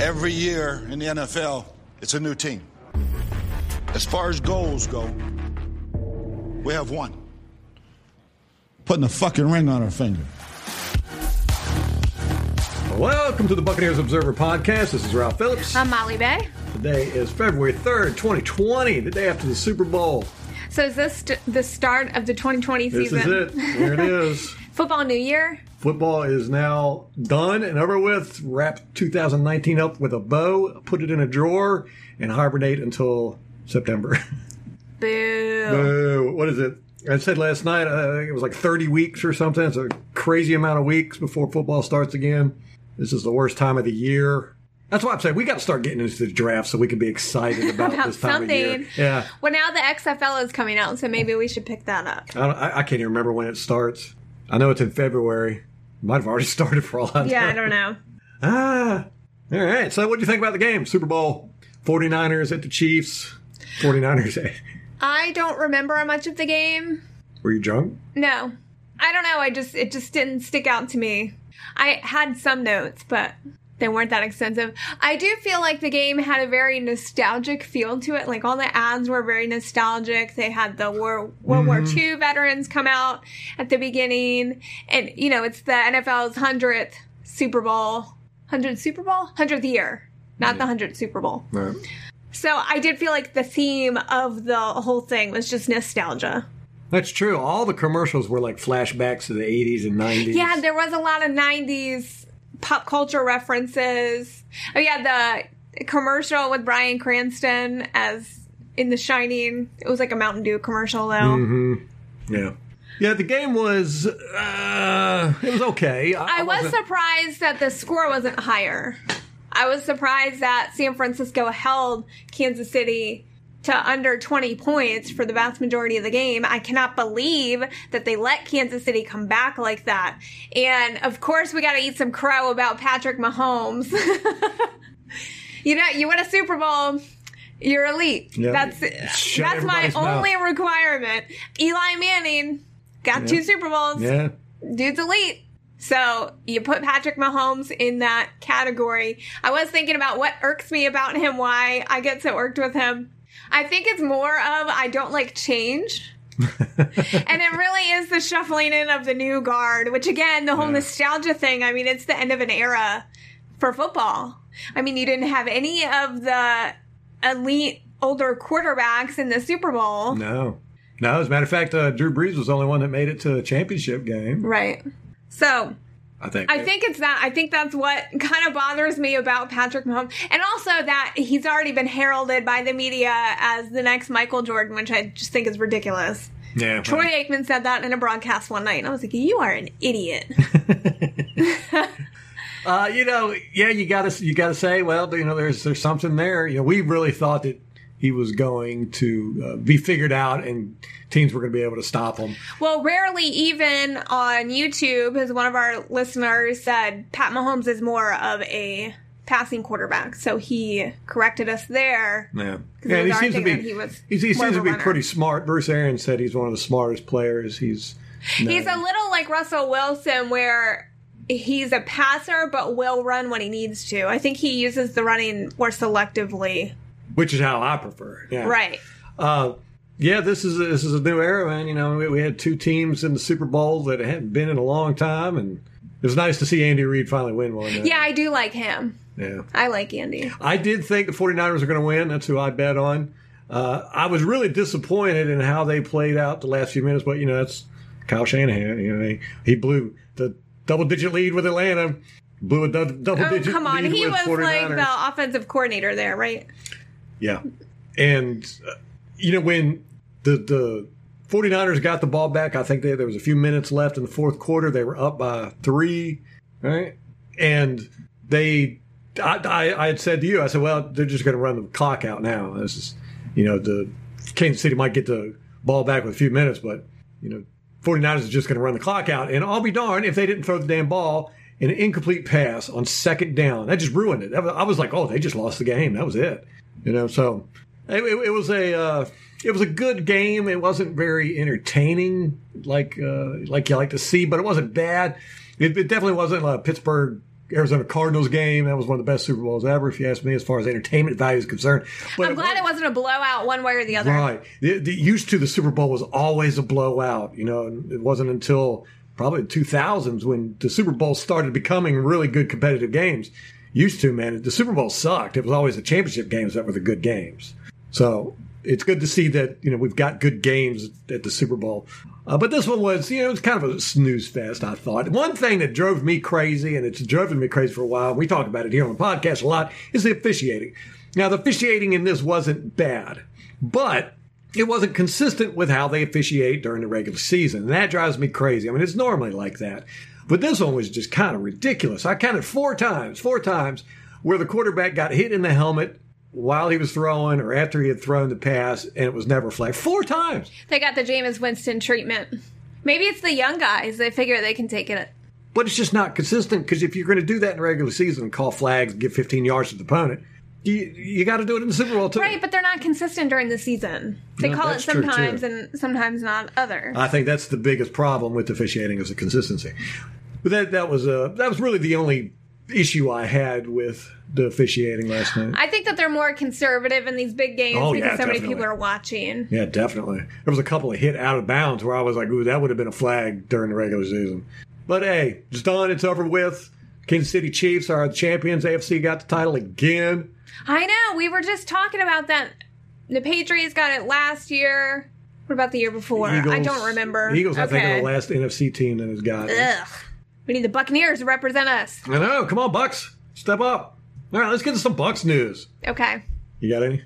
Every year in the NFL, it's a new team. As far as goals go, we have one. Putting a fucking ring on our finger. Welcome to the Buccaneers Observer Podcast. This is Ralph Phillips. I'm Molly Bay. Today is February 3rd, 2020, the day after the Super Bowl. So is this st- the start of the 2020 season? This season? is it. Here it is. Football New Year. Football is now done and over with. Wrap 2019 up with a bow, put it in a drawer, and hibernate until September. Boo. Boo. What is it? I said last night, uh, I think it was like 30 weeks or something. It's a crazy amount of weeks before football starts again. This is the worst time of the year. That's why I'm saying we got to start getting into the draft so we can be excited about, About this time of year. something. Yeah. Well, now the XFL is coming out, so maybe we should pick that up. I, don't, I, I can't even remember when it starts. I know it's in February. Might have already started for all I know. Yeah, I don't know. Ah. All right. So what do you think about the game? Super Bowl. 49ers at the Chiefs. 49ers. I don't remember much of the game. Were you drunk? No. I don't know. I just it just didn't stick out to me. I had some notes, but they weren't that extensive. I do feel like the game had a very nostalgic feel to it. Like all the ads were very nostalgic. They had the War, World War mm-hmm. II veterans come out at the beginning, and you know it's the NFL's hundredth Super Bowl, hundredth Super Bowl, hundredth year, not the mm-hmm. hundredth Super Bowl. No. So I did feel like the theme of the whole thing was just nostalgia. That's true. All the commercials were like flashbacks to the 80s and 90s. Yeah, there was a lot of 90s pop culture references. Oh, yeah, the commercial with Bryan Cranston as in The Shining. It was like a Mountain Dew commercial, though. Mm-hmm. Yeah. Yeah, the game was, uh, it was okay. I was wasn't- surprised that the score wasn't higher. I was surprised that San Francisco held Kansas City to under 20 points for the vast majority of the game. I cannot believe that they let Kansas City come back like that. And of course, we got to eat some crow about Patrick Mahomes. you know, you win a Super Bowl. You're elite. Yeah. That's Shut that's my mouth. only requirement. Eli Manning got two Super Bowls Yeah. dude's elite. So you put Patrick Mahomes in that category. I was thinking about what irks me about him, why I get so irked with him. I think it's more of I don't like change. and it really is the shuffling in of the new guard, which again, the whole nostalgia thing, I mean, it's the end of an era for football. I mean, you didn't have any of the elite older quarterbacks in the Super Bowl. No. No, as a matter of fact, uh, Drew Brees was the only one that made it to the championship game. Right. So I think. I think it's that. I think that's what kind of bothers me about Patrick Mahomes. And also that he's already been heralded by the media as the next Michael Jordan, which I just think is ridiculous. Yeah. Troy Aikman said that in a broadcast one night, and I was like, you are an idiot. Uh, you know, yeah, you gotta you gotta say, well, you know, there's there's something there. You know, we really thought that he was going to uh, be figured out and teams were going to be able to stop him. well, rarely even on YouTube, as one of our listeners said, Pat Mahomes is more of a passing quarterback. So he corrected us there. Yeah, yeah, he seems to be he was he's, he seems to be runner. pretty smart. Bruce Arians said he's one of the smartest players. He's He's a little like Russell Wilson, where he's a passer but will run when he needs to. I think he uses the running more selectively. Which is how I prefer. Yeah, Right. Uh, yeah, this is a, this is a new era, man. You know, we, we had two teams in the Super Bowl that hadn't been in a long time, and it was nice to see Andy Reid finally win one. Uh, Yeah, I do like him. yeah. I like Andy. I did think the 49ers were going to win. That's who I bet on. Uh, I was really disappointed in how they played out the last few minutes, but you know that's Kyle Shanahan. You know he, he blew the double digit lead with Atlanta, blew a double Oh, digit come on. He was 49ers. like the offensive coordinator there, right? Yeah. And, uh, you know, when the, the 49ers got the ball back, I think they, there was a few minutes left in the fourth quarter. They were up by three, right? And they, I, I, I had said to you, I said, well, they're just going to run the clock out now. This is, you know, the Kansas City might get the ball back with a few minutes, but, you know, 49ers is just going to run the clock out. And I'll be darned if they didn't throw the damn ball in an incomplete pass on second down. That just ruined it. I was like, oh, they just lost the game. That was it. You know, so it, it, it was a uh, it was a good game. It wasn't very entertaining, like uh, like you like to see, but it wasn't bad. It, it definitely wasn't uh, Pittsburgh Arizona Cardinals game. That was one of the best Super Bowls ever, if you ask me, as far as entertainment value is concerned. But I'm glad it wasn't a blowout one way or the other. Right. The, the, used to the Super Bowl was always a blowout. You know, it wasn't until probably the 2000s when the Super Bowl started becoming really good competitive games. Used to, man, the Super Bowl sucked. It was always the championship games that were the good games. So it's good to see that you know we've got good games at the Super Bowl. Uh, but this one was, you know, it was kind of a snooze fest. I thought one thing that drove me crazy, and it's driven me crazy for a while. We talk about it here on the podcast a lot. Is the officiating. Now the officiating in this wasn't bad, but it wasn't consistent with how they officiate during the regular season. And that drives me crazy. I mean, it's normally like that. But this one was just kind of ridiculous. I counted four times, four times where the quarterback got hit in the helmet while he was throwing or after he had thrown the pass and it was never flagged. Four times. They got the Jameis Winston treatment. Maybe it's the young guys. They figure they can take it. But it's just not consistent because if you're going to do that in regular season and call flags, give 15 yards to the opponent, you, you got to do it in the Super Bowl too. Right, but they're not consistent during the season. They No, call it sometimes and sometimes not other. I think that's the biggest problem with officiating is the consistency. But that that was uh, that was really the only issue I had with the officiating last night. I think that they're more conservative in these big games Oh, because yeah, so many people are watching. Yeah, definitely. There was a couple of hit out of bounds where I was like, "Ooh, that would have been a flag during the regular season." But hey, it's done. It's over with. Kansas City Chiefs are the champions. AFC got the title again. I know. We were just talking about that. The Patriots got it last year. What about the year before? I Eagles- don't remember. Eagles, I think, are Okay. the last NFC team that has got it. Ugh. We need the Buccaneers to represent us. I know. Come on, Bucs, step up. All right, let's get to some Bucs news. Okay. You got any?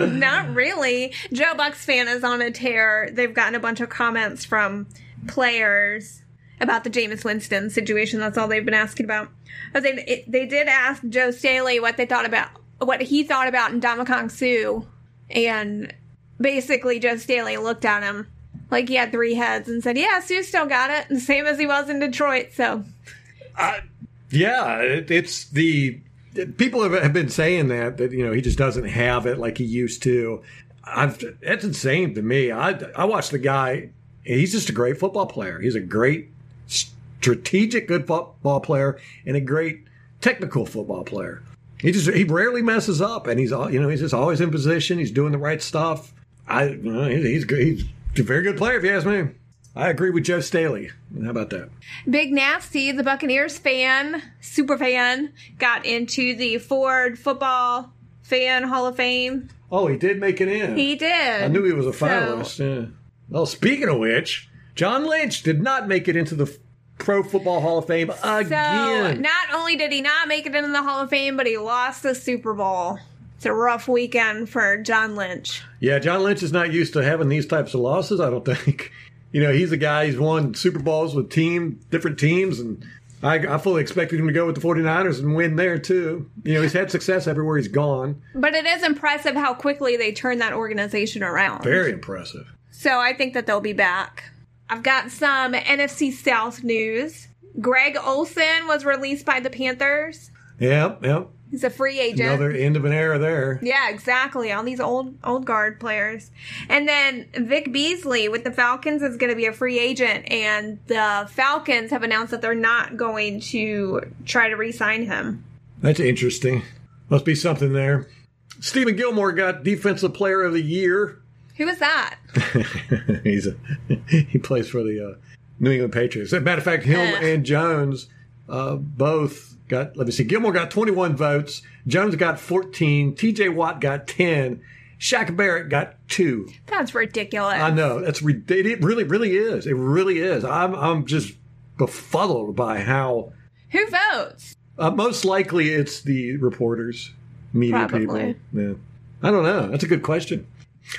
Not really. JoeBucsFan is on a tear. They've gotten a bunch of comments from players about the Jameis Winston situation. That's all they've been asking about. But they they did ask Joe Staley what they thought about what he thought about Ndamukong Suh, and basically Joe Staley looked at him like he had three heads and said, "Yeah, Suh still got it, the same as he was in Detroit." So Yeah, it, it's the people have, have been saying that that you know he just doesn't have it like he used to. I've that's insane to me. I I watched the guy. He's just a great football player. He's a great strategic good football player and a great technical football player. He just he rarely messes up, and he's you know he's just always in position. He's doing the right stuff. I you know, he's he's, very good player if you ask me. I agree with Joe Staley. How about that? Big Nasty, the Buccaneers fan, super fan, got into the Ford Football Fan Hall of Fame. Oh, he did make it in. He did. I knew he was a So- finalist. yeah. Well, speaking of which, John Lynch did not make it into the Pro Football Hall of Fame So not only did he not make it into the Hall of Fame, but he lost the Super Bowl. It's a rough weekend for John Lynch. yeah, John Lynch is not used to having these types of losses. I don't think. You know, he's a guy. He's won Super Bowls with team different teams, and I, I fully expected him to go with the 49ers and win there too. You know, he's had success everywhere he's gone. But it is impressive how quickly they turned that organization around. Very impressive. So I think that they'll be back. I've got some NFC South news. Greg Olsen was released by the Panthers. Yep, yep. He's a free agent. Another end of an era there. Yeah, exactly. All these old old guard players. And then Vic Beasley with the Falcons is going to be a free agent and the Falcons have announced that they're not going to try to re-sign him. That's interesting. Must be something there. Stephon Gilmore got Defensive Player of the Year. Who is that? He's a he plays for the uh, New England Patriots. As a matter of fact, him and Jones uh, both got. Let me see. Gilmore got 21 votes. Jones got 14. T.J. Watt got 10. Shaq Barrett got two. That's ridiculous. I know that's it. Really, really is. It really is. I'm I'm just befuddled by how. Who votes? Uh, most likely, it's the reporters, media Probably. people. Yeah, I don't know. That's a good question.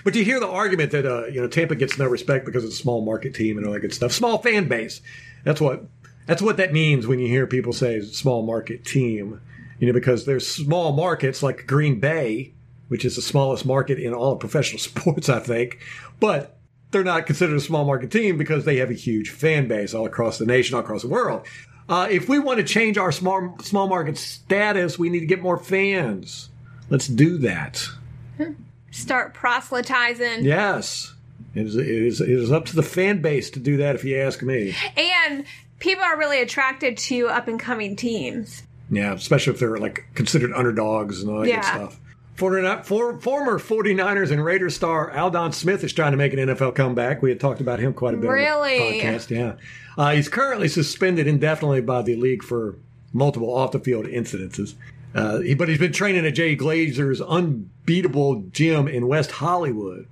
But you hear the argument that uh, you know Tampa gets no respect because it's a small market team and all that good stuff. Small fan base. That's what that's what that means when you hear people say small market team. You know, because there's small markets like Green Bay, which is the smallest market in all of professional sports, I think, but they're not considered a small market team because they have a huge fan base all across the nation, all across the world. Uh, if we want to change our small small market status, we need to get more fans. Let's do that. Start proselytizing. Yes. It is, it, is, it is up to the fan base to do that, if you ask me. And people are really attracted to up and coming teams. Yeah, especially if they're like considered underdogs and all that Yeah. good stuff. Former, for, former 49ers and Raiders star Aldon Smith is trying to make an NFL comeback. We had talked about him quite a bit Really? on the podcast. Yeah. Uh, he's currently suspended indefinitely by the league for multiple off the field incidences. Uh, he, but he's been training at Jay Glazer's unbeatable gym in West Hollywood.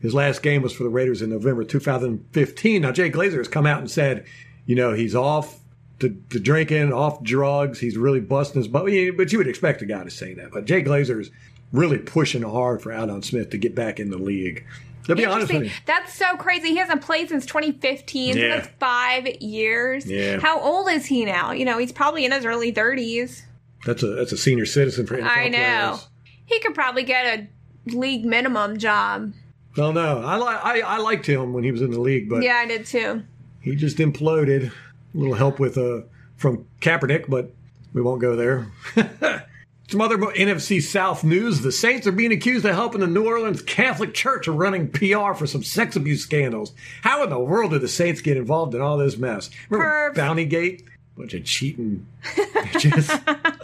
His last game was for the Raiders in November 2015. Now, Jay Glazer has come out and said, you know, he's off to, to drinking, off drugs. He's really busting his butt. But you would expect a guy to say that. But Jay Glazer is really pushing hard for Aldon Smith to get back in the league. To be honest with you, That's so crazy. He hasn't played since 2015. So Yeah. that's five years. Yeah. How old is he now? You know, he's probably in his early 30s. that's a that's a senior citizen for NFL I know. players. He could probably get a league minimum job. Well, no, I, li- I I liked him when he was in the league, but Yeah, I did too. He just imploded. A little help with uh from Kaepernick, but we won't go there. Some other NFC South news: the Saints are being accused of helping the New Orleans Catholic Church of running PR for some sex abuse scandals. How in the world did the Saints get involved in all this mess? Remember Perv. Bountygate? Bunch of cheating bitches.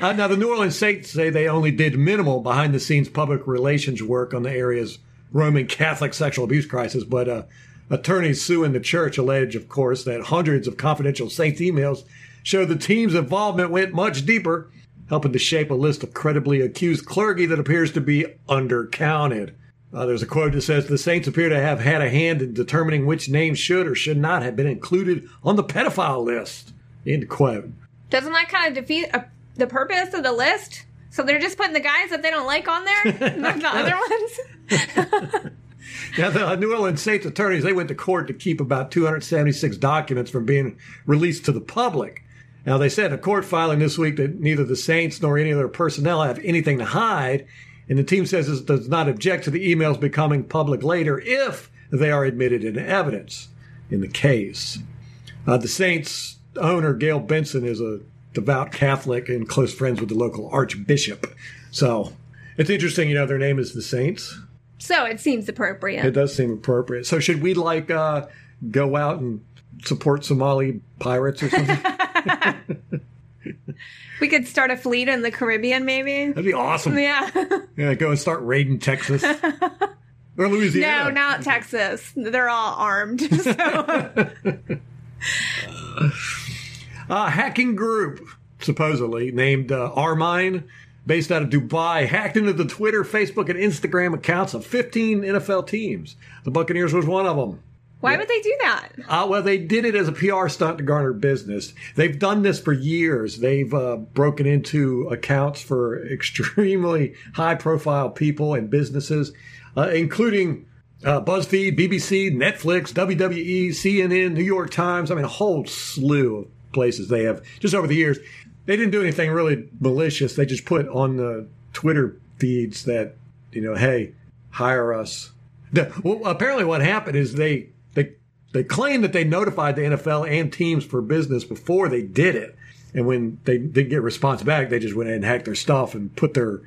Uh, now, the New Orleans Saints say they only did minimal behind the scenes public relations work on the area's Roman Catholic sexual abuse crisis, but uh, attorneys suing the church allege, of course, that hundreds of confidential Saints emails show the team's involvement went much deeper, helping to shape a list of credibly accused clergy that appears to be undercounted. Uh, there's a quote that says the Saints appear to have had a hand in determining which names should or should not have been included on the pedophile list. End quote. Doesn't that kind of defeat uh, the purpose of the list? So they're just putting the guys that they don't like on there, not the other ones. Yeah, the New Orleans Saints attorneys they went to court to keep about 276 documents from being released to the public. Now they said in a court filing this week that neither the Saints nor any of their personnel have anything to hide, and the team says it does not object to the emails becoming public later if they are admitted into evidence in the case. Uh, the Saints owner Gayle Benson is a devout Catholic and close friends with the local archbishop, so it's interesting. You know, their name is the Saints. So it seems appropriate. It does seem appropriate. So should we like uh, go out and support Somali pirates or something? we could start a fleet in the Caribbean, maybe. That'd be awesome. Yeah. Yeah, go and start raiding Texas or Louisiana. no, not Texas. They're all armed. So. A hacking group, supposedly named uh, OurMine, based out of Dubai, hacked into the Twitter, Facebook, and Instagram accounts of 15 NFL teams. The Buccaneers was one of them. Why would they do that? Uh, well, they did it as a PR stunt to garner business. They've done this for years. They've uh, broken into accounts for extremely high profile people and businesses, uh, including uh, BuzzFeed, BBC, Netflix, WWE, CNN, New York Times. I mean, a whole slew of places they have just over the years. They didn't do anything really malicious. They just put on the Twitter feeds that, you know, hey, hire us. The, well, apparently, what happened is they they they claimed that they notified the NFL and teams for business before they did it, and when they didn't get response back, they just went in and hacked their stuff and put their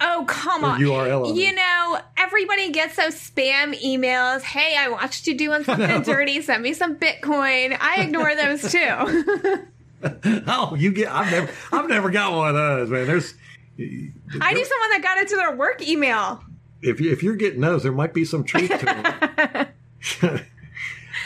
Oh, come on. URL on You know, everybody gets those spam emails. Hey, I watched you doing something dirty. Send me some Bitcoin. I ignore those too. oh you get I've never I've never got one of those man. There's I knew someone that got into their work email. if you, if you're getting those, there might be some truth to them.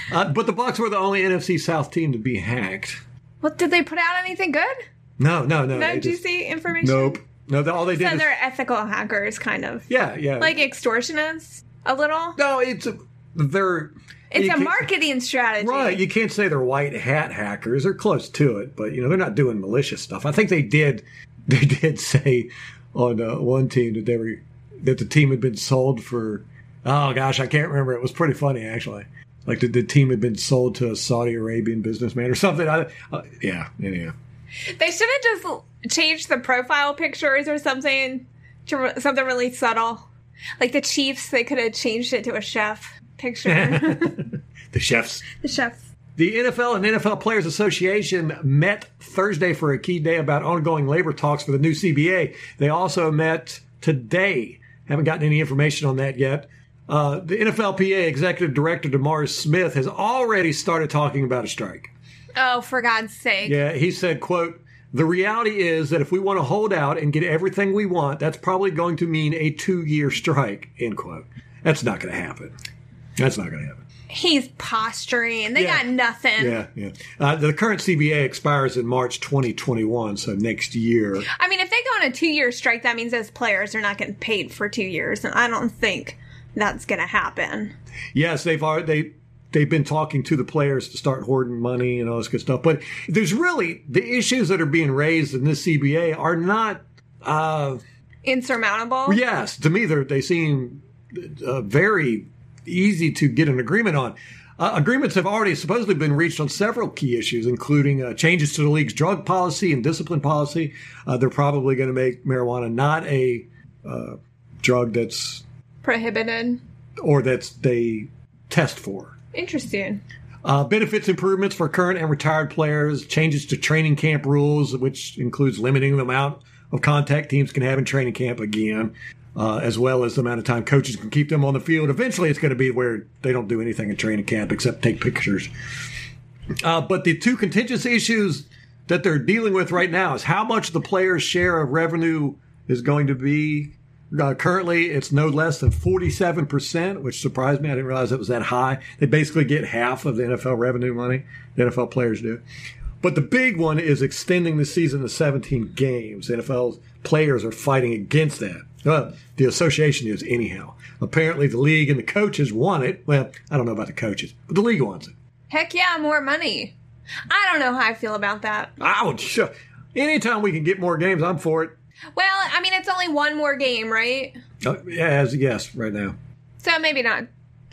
uh, but the Bucs were the only NFC South team to be hacked. Well, did they put out anything good? No, no, no. No they just- juicy information? Nope. No, all they did So is they're ethical hackers, kind of. yeah, yeah. Like extortionists, a little. no, it's a, they're It's a marketing strategy. Right, you can't say they're white hat hackers. They're close to it, but you know they're not doing malicious stuff. I think they did. They did say on uh, one team that they were that the team had been sold for. Oh gosh, I can't remember. It was pretty funny actually. Like the, the team had been sold to a Saudi Arabian businessman or something. I, uh, yeah, anyhow. They should have just changed the profile pictures or something to re- something really subtle. Like the Chiefs, they could have changed it to a chef picture. The chefs. the chefs. The NFL and NFL Players Association met Thursday for a key day about ongoing labor talks for the new CBA. They also met today. Haven't gotten any information on that yet. Uh, the NFLPA executive director DeMaurice Smith has already started talking about a strike. Oh, for God's sake. Yeah, he said, quote, the reality is that if we want to hold out and get everything we want, that's probably going to mean a two year strike, end quote. That's not going to happen. That's not going to happen. He's posturing. They Yeah. got nothing. Yeah, yeah. Uh, the current CBA expires in March 2021, so next year. I mean, if they go on a two year strike, that means those players are not getting paid for two years. And I don't think that's going to happen. Yes, they've already, they they've been talking to the players to start hoarding money and all this good stuff. But there's really the issues that are being raised in this CBA are not. Uh, Insurmountable. yes, to me they they seem uh, very easy to get an agreement on. Uh, agreements have already supposedly been reached on several key issues, including uh, changes to the league's drug policy and discipline policy. Uh, they're probably going to make marijuana not a uh, drug that's Prohibited. or that they test for. Interesting. Uh, benefits improvements for current and retired players, changes to training camp rules, which includes limiting the amount of contact teams can have in training camp again, uh, as well as the amount of time coaches can keep them on the field. Eventually, it's going to be where they don't do anything in training camp except take pictures. Uh, but the two contentious issues that they're dealing with right now is how much the players' share of revenue is going to be. Uh, currently, it's no less than 47%, which surprised me. I didn't realize it was that high. They basically get half of the NFL revenue money, the NFL players do. But the big one is extending the season to 17 games. NFL players are fighting against that. Well, the association is anyhow. Apparently, the league and the coaches want it. Well, I don't know about the coaches, but the league wants it. Heck yeah, more money. I don't know how I feel about that. I would sure. Anytime we can get more games, I'm for it. Well, I mean, it's only one more game, right? Uh, yeah, as a yes, right now. So maybe not.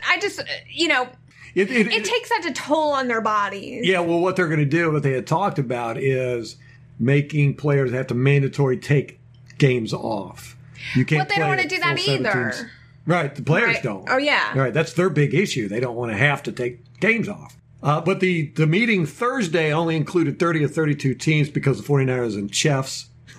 I just, you know, It, it, it takes such a toll on their bodies. yeah, well, what they're going to do, what they had talked about, is making players have to mandatory take games off. You can't. But they don't want to do that either. 17s. Right, the players Right. don't. Oh, yeah. Right, that's their big issue. They don't want to have to take games off. Uh, but the, the meeting Thursday only included 30 of 32 teams because the 49ers and Chiefs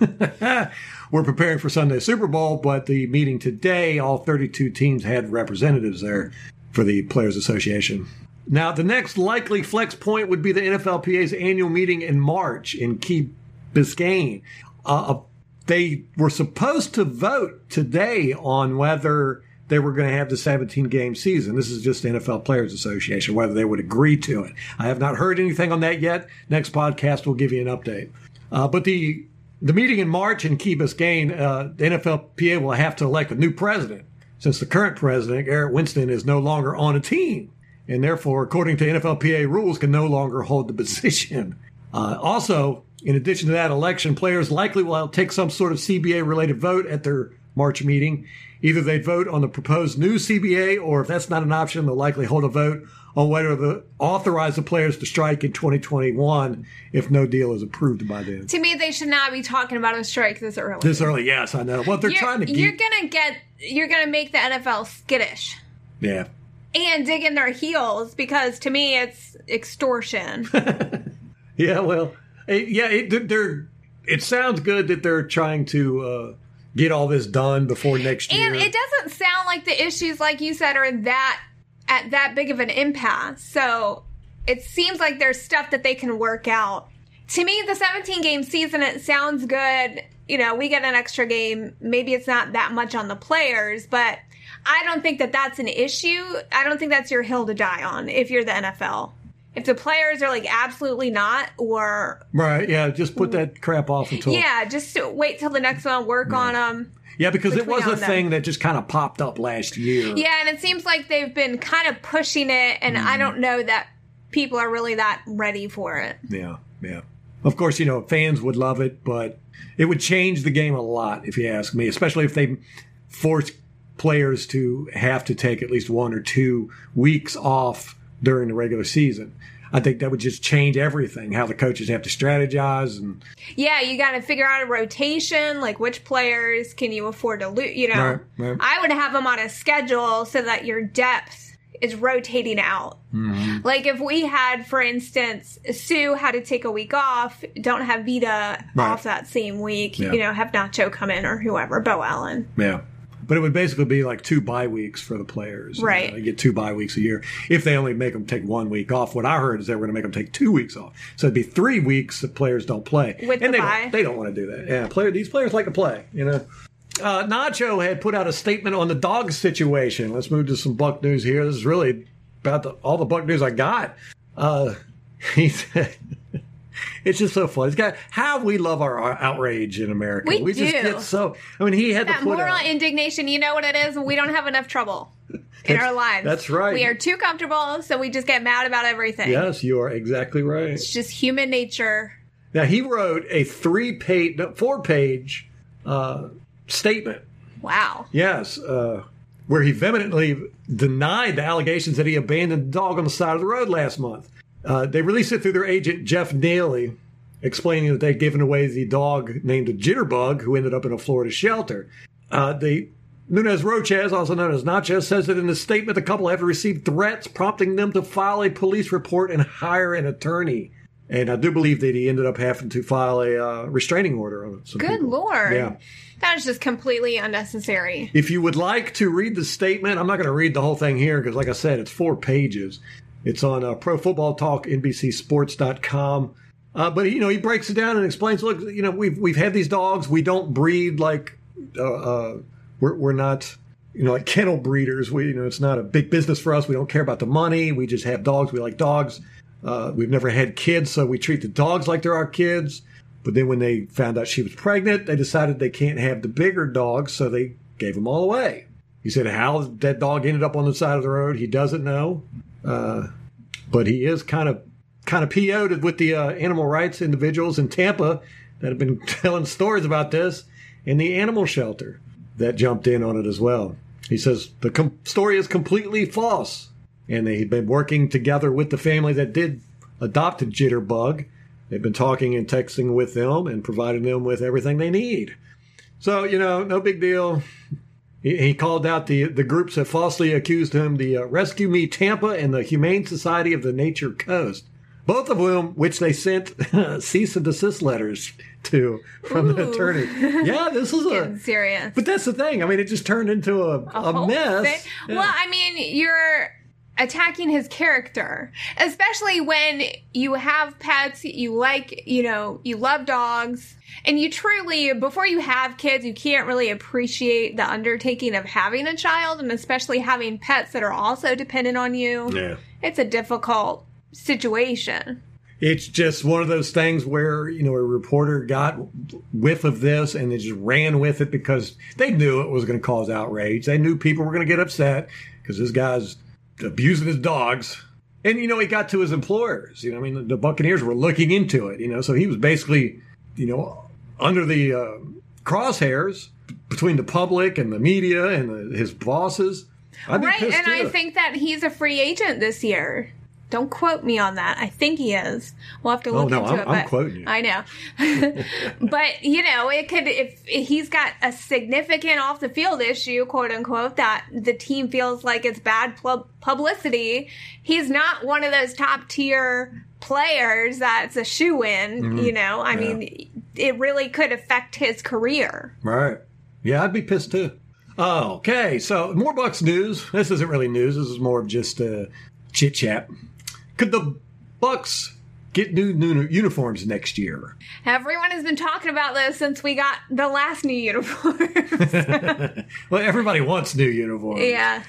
were preparing for Sunday Super Bowl. But the meeting today, all 32 teams had representatives there for the Players Association. Now, the next likely flex point would be the NFLPA's annual meeting in March in Key Biscayne. Uh, they were supposed to vote today on whether they were going to have the 17 game season. This is just the NFL Players Association, whether they would agree to it. I have not heard anything on that yet. Next podcast will give you an update. Uh, but the the meeting in March in Key Biscayne, uh, the NFLPA will have to elect a new president since the current president, Garrett Winston, is no longer on a team and therefore, according to NFLPA rules, can no longer hold the position. Uh, also, in addition to that election, players likely will take some sort of CBA related vote at their March meeting. Either they vote on the proposed new CBA, or if that's not an option, they'll likely hold a vote on whether to authorize the players to strike in 2021 if no deal is approved by then. To me, they should not be talking about a strike this early. This early, yes, I know. Well, they're you're, trying to you're gonna get, you're gonna make the NFL skittish Yeah. and dig in their heels because to me, it's extortion. Yeah, well, eh, yeah, it, they're. It sounds good that they're trying to uh, get all this done before next year. And it doesn't sound like the issues, like you said, are that at that big of an impasse. So it seems like there's stuff that they can work out. To me, the 17 game season, it sounds good. You know, we get an extra game. Maybe it's not that much on the players, but I don't think that that's an issue. I don't think that's your hill to die on if you're the NFL. If the players are like absolutely not, or right? Yeah, just put that crap off until. yeah, just wait till the next one, work on them. Yeah, because it was a thing that just kind of popped up last year. Yeah, and it seems like they've been kind of pushing it, and I mm-hmm. don't know that people are really that ready for it. Yeah, yeah. Of course, you know, fans would love it, but it would change the game a lot, if you ask me, especially if they force players to have to take at least one or two weeks off during the regular season. I think that would just change everything, how the coaches have to strategize and Yeah, you got to figure out a rotation, like which players can you afford to lose. You know, Right, right. I would have them on a schedule so that your depth is rotating out. Mm-hmm. Like if we had, for instance, Suh had to take a week off, don't have Vita Right. off that same week. Yeah. You know, have Nacho come in or whoever, Beau Allen. yeah. But it would basically be like two bye weeks for the players. You know, Right. they get two bye weeks a year. If they only make them take one week off, what I heard is they were going to make them take two weeks off. So it'd be three weeks that players don't play. With and the they bye. don't, they don't want to do that. Yeah, player these players like to play. You know. Uh, Nacho had put out a statement on the dog situation. Let's move to some Buck news here. This is really about the, all the Buck news I got. Uh, he said, "It's just so funny. It's got how we love our, our outrage in America. We just do. get so. I mean, he had That to put moral out, indignation, you know what it is? We don't have enough trouble in That's- our lives. that's right. We are too comfortable, so we just get mad about everything. Yes, you are exactly right. It's just human nature. Now he wrote a three-page, no, four-page uh, statement Wow. Yes, uh, where he vehemently denied the allegations that he abandoned the dog on the side of the road last month. Uh, they released it through their agent Jeff Daly, explaining that they'd given away the dog named Jitterbug, who ended up in a Florida shelter. Uh, the Nunez Roches, also known as Natchez, says that in the statement the couple have received threats prompting them to file a police report and hire an attorney. And I do believe that he ended up having to file a uh, restraining order on some Good people. lord. Yeah. That was just completely unnecessary. If you would like to read the statement, I'm not going to read the whole thing here because, like I said, it's four pages. It's on uh, Pro Football Talk, NBCSports.com. Uh, but you know, he breaks it down and explains. Look, you know, we've we've had these dogs. We don't breed like uh, uh, we're we're not you know like kennel breeders. We you know it's not a big business for us. We don't care about the money. We just have dogs. We like dogs. Uh, we've never had kids, so we treat the dogs like they're our kids. But then when they found out she was pregnant, they decided they can't have the bigger dogs, so they gave them all away. He said how that dog ended up on the side of the road, he doesn't know. Uh, but he is kind of kind of PO'd with the uh, animal rights individuals in Tampa that have been telling stories about this, and the animal shelter that jumped in on it as well. He says the com- story is completely false, and they've been working together with the family that did adopt a jitterbug. They've been talking and texting with them and providing them with everything they need. So you know, no big deal. He, he called out the the groups that falsely accused him, the uh, Rescue Me Tampa and the Humane Society of the Nature Coast, both of whom which they sent cease and desist letters to from the attorney. Yeah, this is a. serious. But that's the thing. I mean, it just turned into a, a, whole mess. Yeah. Well, I mean, you're attacking his character, especially when you have pets, you like, you know, you love dogs, and you truly, before you have kids, you can't really appreciate the undertaking of having a child, and especially having pets that are also dependent on you. yeah. It's a difficult situation. It's just one of those things where, you know, a reporter got whiff of this and they just ran with it because they knew it was going to cause outrage. They knew people were going to get upset because this guy's abusing his dogs. And, you know, he got to his employers. You know, I mean, the, Buccaneers were looking into it, you know, so he was basically, you know, under the uh, crosshairs between the public and the media and the, his bosses. Right, and I think that he's a free agent this year. Don't quote me on that. I think he is. We'll have to Oh, look no, into I'm- it. I'm but quoting you. I know, but you know, it could if he's got a significant off the field issue, quote unquote, that the team feels like it's bad pub- publicity. He's not one of those top tier players that's a shoe in. Mm-hmm. You know, I mean, it really could affect his career. Right. Yeah, I'd be pissed too. Oh, okay. So more Bucs news. This isn't really news. This is more of just uh, chit chat. Could the Bucs get new, new uniforms next year? Everyone has been talking about this since we got the last new uniform. Well, everybody wants new uniforms. yeah.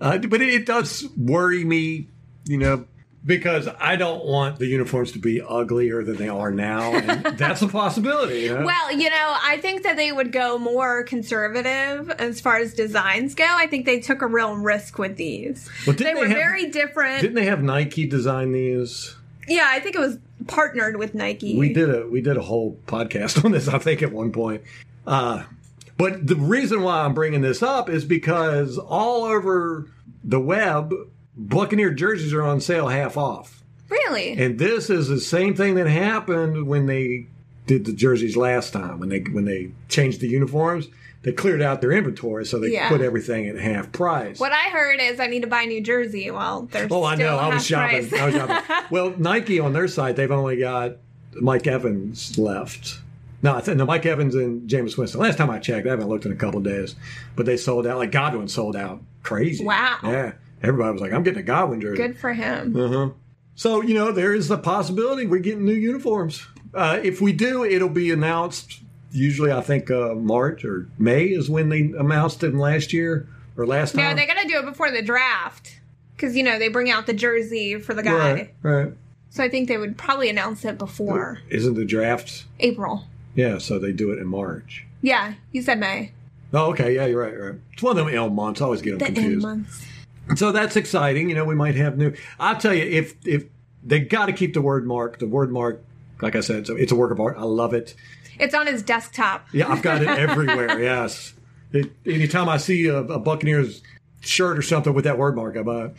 Uh, but it, it does worry me, you know, because I don't want the uniforms to be uglier than they are now, and that's a possibility. You know? Well, you know, I think that they would go more conservative as far as designs go. I think they took a real risk with these. Well, they were have- very different. Didn't they have Nike design these? yeah, I think it was partnered with Nike. We did a we did a whole podcast on this, I think, at one point. Uh, but the reason why I'm bringing this up is because all over the web, Buccaneer jerseys are on sale half off, Really? and this is the same thing that happened when they did the jerseys last time when they when they changed the uniforms. They cleared out their inventory, so they Yeah. put everything at half price. what I heard is I need to buy New Jersey. Well, there's Oh, I know. I was shopping. I was shopping. Well, Nike on their site, they've only got Mike Evans left. No, I think no, Mike Evans and Jameis Winston. Last time I checked, I haven't looked in a couple of days, but they sold out. Like Godwin sold out, crazy. Wow. Yeah, everybody was like, "I'm getting a Godwin jersey." Good for him. Uh-huh. So you know, there is a possibility we're getting new uniforms. Uh, if we do, it'll be announced. Usually, I think uh, March or May is when they announced it last year or last No, time. they got to do it before the draft because you know they bring out the jersey for the guy. right, right. So I think they would probably announce it before Isn't the draft? April. Yeah, so they do it in March. Yeah, you said May. Oh, okay. Yeah, you're right. Right. It's one of them L months. I always get them The confused. months. So that's exciting. You know, we might have new. I'll tell you, if if they got to keep the word mark, the word mark, like I said, so it's a work of art. I love it. It's on his desktop. Yeah, I've got it everywhere. Yes. It, anytime I see a, a Buccaneers shirt or something with that word mark, I buy uh, it.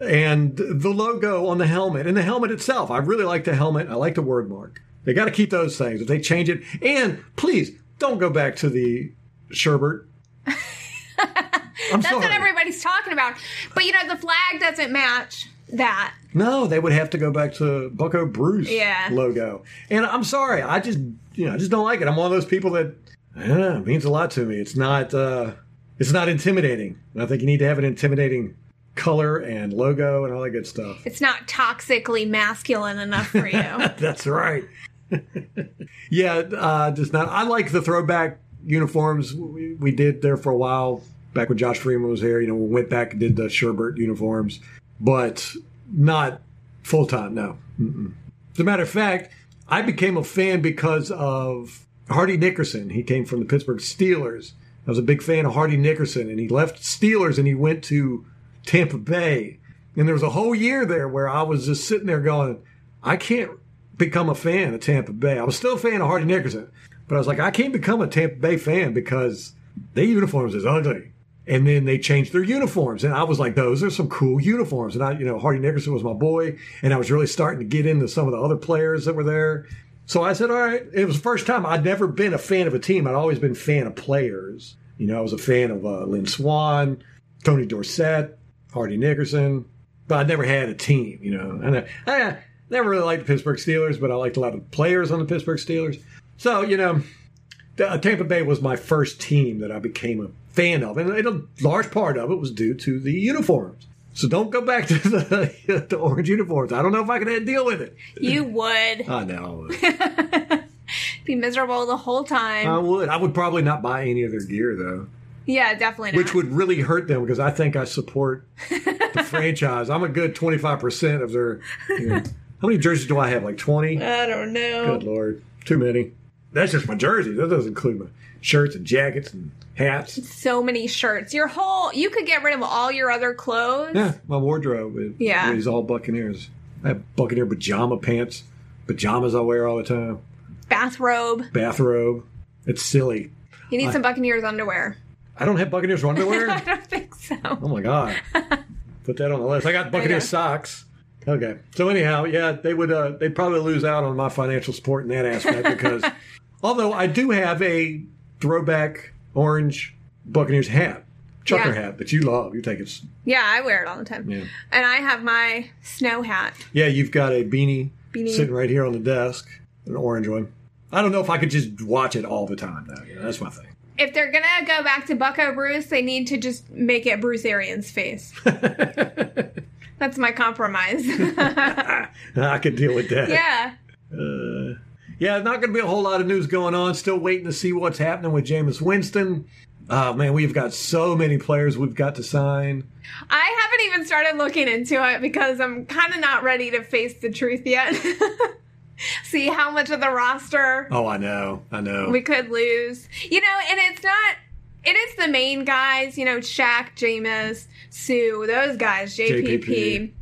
And the logo on the helmet and the helmet itself. I really like the helmet. I like the word mark. They got to keep those things. If they change it, and please don't go back to the sherbert. I'm That's sorry. what everybody's talking about. But you know, the flag doesn't match that. No, they would have to go back to Bucco Bruce Yeah. logo. And I'm sorry, I just you know, I just don't like it. I'm one of those people that yeah, it means a lot to me. It's not uh it's not intimidating. And I think you need to have an intimidating color and logo and all that good stuff. It's not toxically masculine enough for you. That's right. yeah, uh, just not. I like the throwback uniforms. We, we did there for a while back when Josh Freeman was here. You know, we went back and did the Sherbert uniforms, but not full time. No. As a matter of fact, I became a fan because of Hardy Nickerson. He came from the Pittsburgh Steelers. I was a big fan of Hardy Nickerson, and he left Steelers and he went to Tampa Bay. And there was a whole year there where I was just sitting there going, I can't become a fan of Tampa Bay. I was still a fan of Hardy Nickerson, but I was like, I can't become a Tampa Bay fan because their uniforms is ugly. And then they changed their uniforms, and I was like, those are some cool uniforms. And I, you know, Hardy Nickerson was my boy, and I was really starting to get into some of the other players that were there. So I said, all right. It was the first time I'd never been a fan of a team. I'd always been a fan of players. You know, I was a fan of uh, Lynn Swann, Tony Dorsett, Hardy Nickerson, but I never had a team. You know, and I, I never really liked the Pittsburgh Steelers, but I liked a lot of players on the Pittsburgh Steelers. So you know, the- Tampa Bay was my first team that I became a fan of, and a large part of it was due to the uniforms. So don't go back to the, the orange uniforms. I don't know if I can deal with it. you would I know. be miserable the whole time. I would. I would probably not buy any of their gear though, yeah, definitely not. which would really hurt them because I think I support the franchise. I'm a good 25 percent of their. You know, how many jerseys do I have? Like 20. I don't know. Good lord, too many. That's just my jerseys. That doesn't include my shirts and jackets and hats. So many shirts. Your whole you could get rid of all your other clothes. Yeah, my wardrobe is, Yeah. is all Buccaneers. I have Buccaneer pajama pants, pajamas I wear all the time, Bathrobe. bathrobe. It's silly. You need some Buccaneers underwear. I don't have Buccaneers underwear. I don't think so. Oh my god! Put that on the list. I got Buccaneer socks. Okay. So anyhow, yeah, they would. Uh, they'd probably lose out on my financial support in that aspect because, although I do have a throwback orange Buccaneers hat, trucker Yeah. hat that you love. You take it. Yeah, I wear it all the time. Yeah. And I have my snow hat. Yeah, you've got a beanie, Beanie. sitting right here on the desk, an orange one. I don't know if I could just watch it all the time though. You know, that's my thing. If they're gonna go back to Bucco Bruce, they need to just make it Bruce Arians' face. That's my compromise. I could deal with that. yeah. Yeah, not going to be a whole lot of news going on. Still waiting to see what's happening with Jameis Winston. Oh man, we've got so many players we've got to sign. I haven't even started looking into it because I'm kind of not ready to face the truth yet. See how much of the roster Oh, I know, I know. we could lose. You know, and it's not. It is the main guys, you know, Shaq, Jameis, Suh, those guys, JPP. JPP.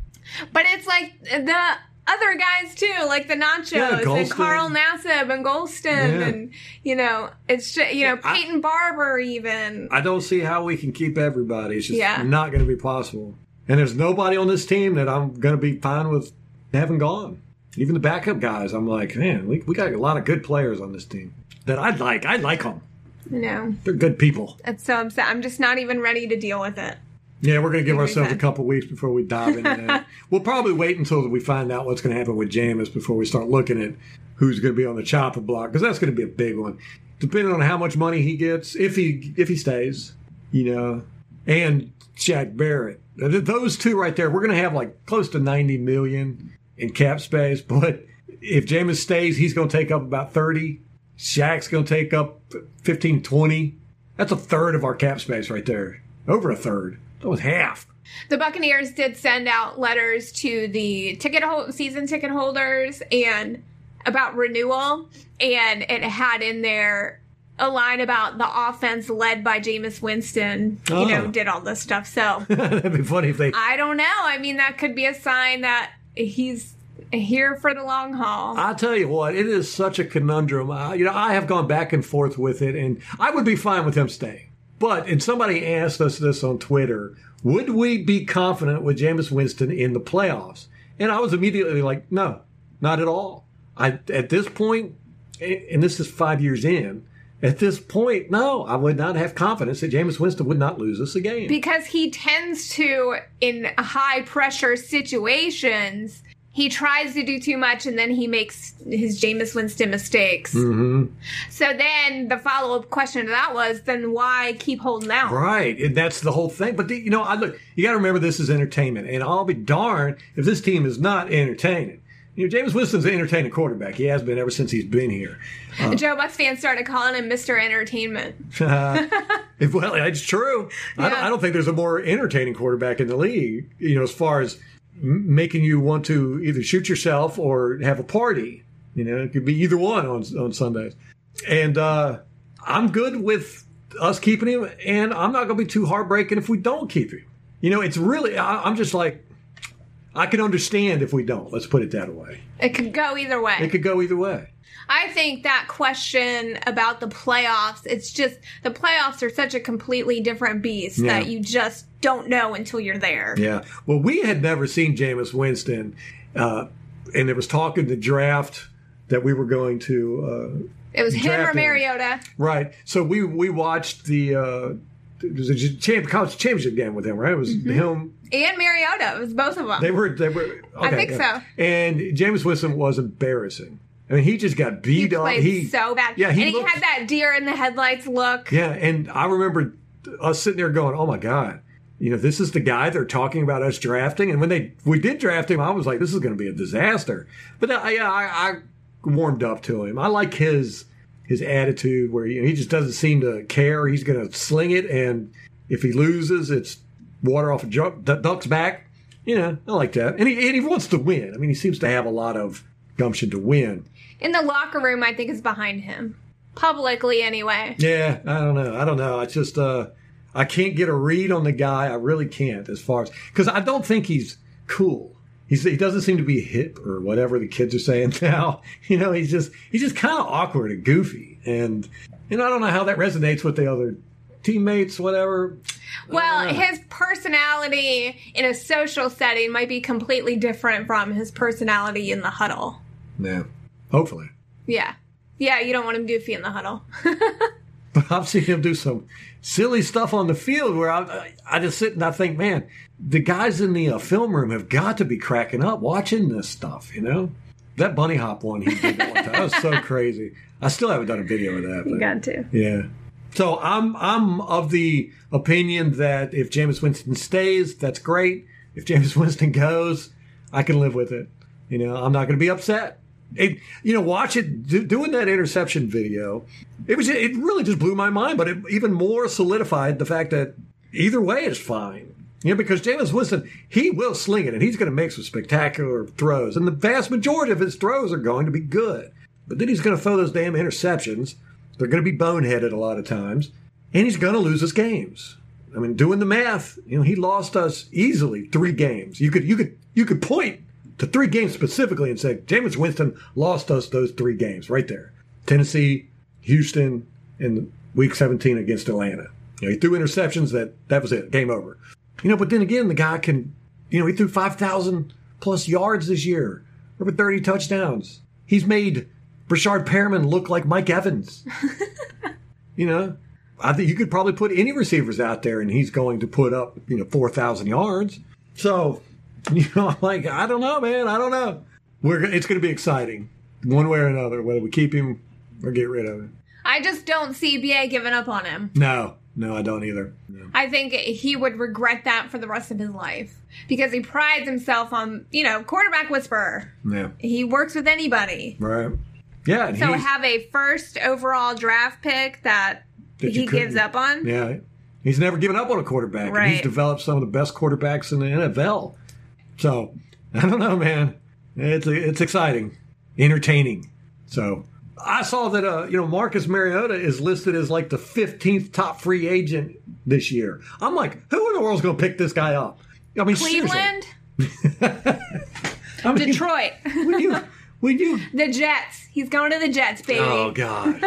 But it's like the other guys too, like the Nachos Yeah, and Carl Nassib and Gholston, Yeah. and you know, it's just, you know I- Peyton Barber even. I don't see how we can keep everybody. It's just Yeah. not going to be possible. And there's nobody on this team that I'm going to be fine with having gone. Even the backup guys, I'm like, man, we, we got a lot of good players on this team that I'd like. I like them. No, They're good people. it's so upset. I'm just not even ready to deal with it. Yeah, we're going to give ourselves a couple weeks before we dive into that. we'll probably wait until we find out what's going to happen with Jameis before we start looking at who's going to be on the chopping block because that's going to be a big one. Depending on how much money he gets, if he if he stays, you know, and Shaq Barrett. Those two right there, we're going to have like close to 90 million in cap space. But if Jameis stays, he's going to take up about 30. Shaq's going to take up 15, 20. That's a third of our cap space right there. Over a third. That was half. The Buccaneers did send out letters to the ticket hold, season ticket holders and about renewal, and it had in there a line about the offense led by Jameis Winston, you Oh. know, did all this stuff. So That'd be funny if they. I don't know. I mean, that could be a sign that he's here for the long haul. I'll tell you what, it is such a conundrum. Uh, you know, I have gone back and forth with it, and I would be fine with him staying. But, and somebody asked us this on Twitter, would we be confident with Jameis Winston in the playoffs? And I was immediately like, no, not at all. I at this point, and this is five years in. At this point, no, I would not have confidence that Jameis Winston would not lose us a game. because he tends to in high pressure situations he tries to do too much and then he makes his Jameis Winston mistakes. Mm-hmm. So then the follow up question to that was then why keep holding out? Right, and that's the whole thing. But the, you know, I look, you got to remember this is entertainment, and I'll be darned if this team is not entertaining. You know, Jameis Winston's an entertaining quarterback. He has been ever since he's been here. The Joe Bucks fans started calling him Mr. Entertainment. If, well, it's true. I, don't, I don't think there's a more entertaining quarterback in the league. You know, as far as making you want to either shoot yourself or have a party. You know, it could be either one on on Sundays. And uh, I'm good with us keeping him, and I'm not going to be too heartbreaking if we don't keep him. You know, it's really I, I'm just like I can understand if we don't. Let's put it that way. It could go either way. It could go either way. I think that question about the playoffs, it's just the playoffs are such a completely different beast Yeah. that you just don't know until you're there. Yeah. Well, we had never seen Jameis Winston, uh, and there was talk in the draft that we were going to. It was him or. Mariota. Uh, right. So we we watched the. Uh, it was a champ, college championship game with him, right? It was Mm-hmm. him. And Mariota. It was both of them. They were. They were. I think yeah. so. And Jameis Winston was embarrassing. I mean, he just got he beat up. played He so bad. Yeah, he and he had that deer in the headlights look. Yeah, and I remember us sitting there going, "Oh my god." You know, this is the guy they're talking about us drafting, and when they we did draft him, I was like, "This is going to be a disaster." But I, yeah, I, I warmed up to him. I like his his attitude, where you know, he just doesn't seem to care. He's going to sling it, and if he loses, it's water off a duck's back. You know, I like that, and he and he wants to win. I mean, he seems to have a lot of gumption to win. In the locker room, I think is behind him. Publicly, anyway. Yeah, I don't know. I don't know. I just uh I can't get a read on the guy. I really can't as far as because I don't think he's cool. He's he doesn't seem to be hip or whatever the kids are saying now. You know, he's just he's just kind of awkward and goofy, and you know I don't know how that resonates with the other teammates. Whatever. Well, know. his personality in a social setting might be completely different from his personality in the huddle. Yeah. Hopefully. Yeah. Yeah, you don't want him goofy in the huddle. But I've seen him do some silly stuff on the field where I, I just sit and I think, man, the guys in the uh, film room have got to be cracking up watching this stuff, you know? That bunny hop one he did that one time, that was so crazy. I still haven't done a video of that. But, Got to. yeah. So I'm I'm of the opinion that if Jameis Winston stays, that's great. If Jameis Winston goes, I can live with it. You know, I'm not going to be upset. It, you know, watch it do, doing that interception video. It was it really just blew my mind, but it even more solidified the fact that either way is fine. You know, because Jameis Winston, he will sling it and he's going to make some spectacular throws, and the vast majority of his throws are going to be good. But then he's going to throw those damn interceptions. They're going to be boneheaded a lot of times, and he's going to lose his games. I mean, doing the math, you know, he lost us easily three games. You could you could you could point to three games specifically and say Jameis Winston lost us those three games right there: Tennessee, Houston, in Week 17 against Atlanta. You know, he threw interceptions. That that was it. Game over. You know, but then again, the guy can. You know, he threw five thousand plus yards this year, over thirty touchdowns. He's made Breshad Perriman look like Mike Evans. you know, I think you could probably put any receivers out there, and he's going to put up you know four thousand yards. So, you know, I'm like I don't know, man. I don't know. We're it's going to be exciting. one way or another, whether we keep him or get rid of him. I just don't see BA giving up on him. No, no, I don't either. No. I think he would regret that for the rest of his life because he prides himself on, you know, quarterback whisperer. Yeah, He works with anybody. right. Yeah, So have a first overall draft pick that, That he gives up on. Yeah, he's never given up on a quarterback. and He's developed some of the best quarterbacks in the NFL. So I don't know, man. It's it's exciting, entertaining. So I saw that uh, you know Marcus Mariota is listed as like the fifteenth top free agent this year. I'm like, who in the world's going to pick this guy up? I mean. Cleveland, I mean, Detroit, When you, when you, the Jets. He's going to the Jets, baby. oh god.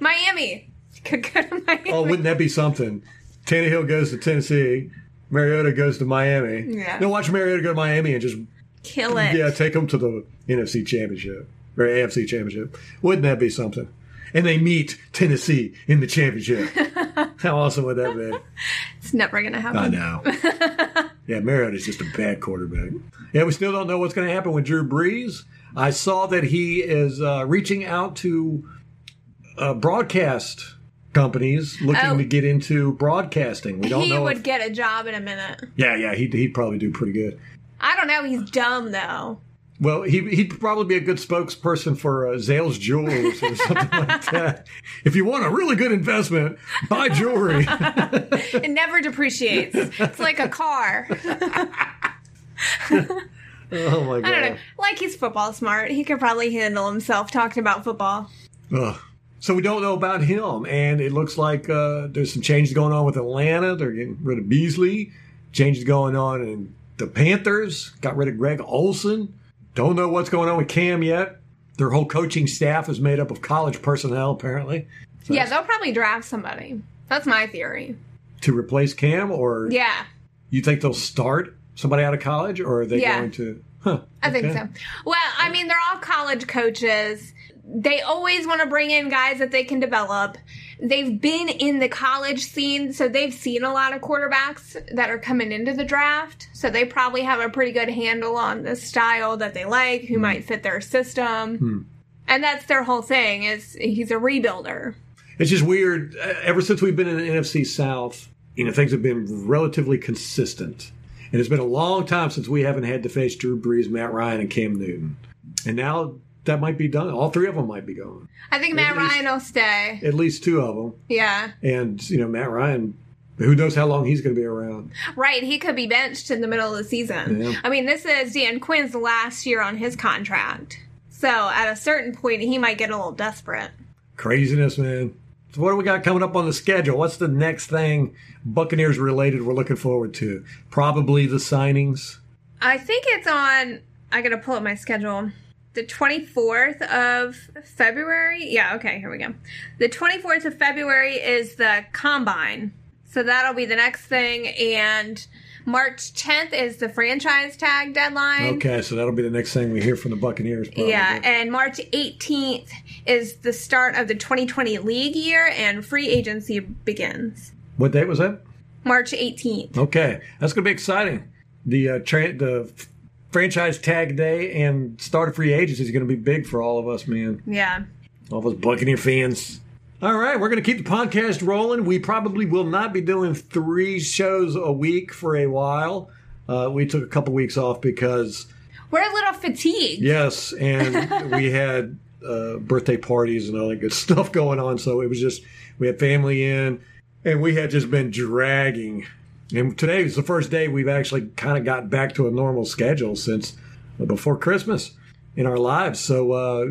Miami. Could go to Miami. Oh, wouldn't that be something? Tannehill goes to Tennessee. Mariota goes to Miami. Yeah. Now watch Mariota go to Miami and just Kill it. yeah take him to the NFC Championship or AFC Championship. Wouldn't that be something? And they meet Tennessee in the championship. How awesome would that be? It's never going to happen. I know. yeah, Mariota is just a bad quarterback. Yeah, we still don't know what's going to happen with Drew Brees. I saw that he is uh, reaching out to uh, broadcast companies looking Oh. to get into broadcasting. We don't He know. He would if- get a job in a minute. yeah, yeah, he'd, he'd probably do pretty good. I don't know. He's dumb, though. Well, he, he'd probably be a good spokesperson for uh, Zales Jewelers or something like that. If you want a really good investment, buy jewelry. It never depreciates. It's like a car. oh my god! I don't know. Like he's football smart. He could probably handle himself talking about football. Ugh. So we don't know about him, and it looks like uh, there's some changes going on with Atlanta. They're getting rid of Beasley. Changes going on in the Panthers. Got rid of Greg Olsen. Don't know what's going on with Cam yet. Their whole coaching staff is made up of college personnel, apparently, Yeah, they'll probably draft somebody. That's my theory. to replace Cam. Or Yeah, you think they'll start somebody out of college, or are they Yeah. going to? Huh, I think so. Well, I mean, they're all college coaches. They always want to bring in guys that they can develop. They've been in the college scene, so they've seen a lot of quarterbacks that are coming into the draft. So they probably have a pretty good handle on the style that they like, who hmm. might fit their system. Hmm. And that's their whole thing is he's a rebuilder. It's just weird. Ever since we've been in the NFC South, you know, things have been relatively consistent. And it's been a long time since we haven't had to face Drew Brees, Matt Ryan, and Cam Newton. And now that might be done. All three of them might be gone. I think Matt At least- Ryan will stay. At least two of them. Yeah. And, you know, Matt Ryan, who knows how long he's going to be around. Right, he could be benched in the middle of the season. Yeah. I mean, this is Dan Quinn's last year on his contract. So at a certain point, he might get a little desperate. Craziness, man. So what do we got coming up on the schedule? What's the next thing Buccaneers related we're looking forward to? Probably the signings. I think it's on, I gotta pull up my schedule. The 24th of February? Yeah, okay, here we go. The 24th of February is the combine. So that'll be the next thing. And March 10th is the franchise tag deadline. Okay, so that'll be the next thing we hear from the Buccaneers. Probably. Yeah, and March 18th is the start of the 2020 league year and free agency begins. What date was that? March 18th. Okay, that's going to be exciting. The uh, tra- the franchise tag day and start of free agency is going to be big for all of us, man. Yeah. All of us Buccaneer fans. All right, we're going to keep the podcast rolling. We probably will not be doing three shows a week for a while. Uh, we took a couple weeks off because We're a little fatigued. yes, and we had uh, birthday parties and all that good stuff going on. So it was just we had family in, and we had just been dragging. And today is the first day we've actually kind of got back to a normal schedule since before Christmas in our lives. So uh,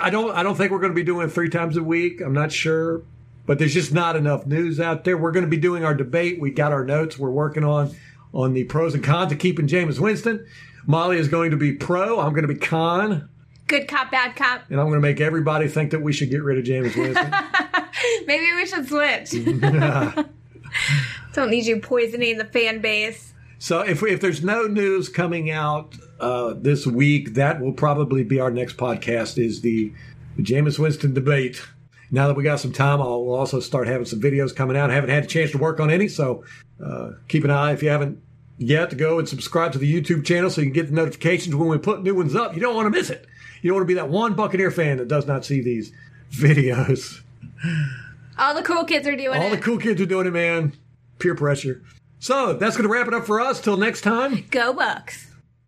I don't I don't think we're going to be doing it three times a week. I'm not sure, but there's just not enough news out there. We're going to be doing our debate. We got our notes. We're working on on the pros and cons of keeping Jameis Winston. Molly is going to be pro. I'm going to be con, Good cop, bad cop. and I'm going to make everybody think that we should get rid of Jameis Winston. Maybe we should switch. Don't need you poisoning the fan base. So if we, if there's no news coming out uh, this week, that will probably be our next podcast. Is the Jameis Winston debate. Now that we got some time, I'll we'll also start having some videos coming out. I haven't had a chance to work on any, so uh, keep an eye if you haven't yet to go and subscribe to the YouTube channel so you can get the notifications when we put new ones up. You don't want to miss it. You don't want to be that one Buccaneer fan that does not see these videos. All the cool kids are doing All it. All the cool kids are doing it, man peer pressure. So that's going to wrap it up for us. Till next time. Go Bucs.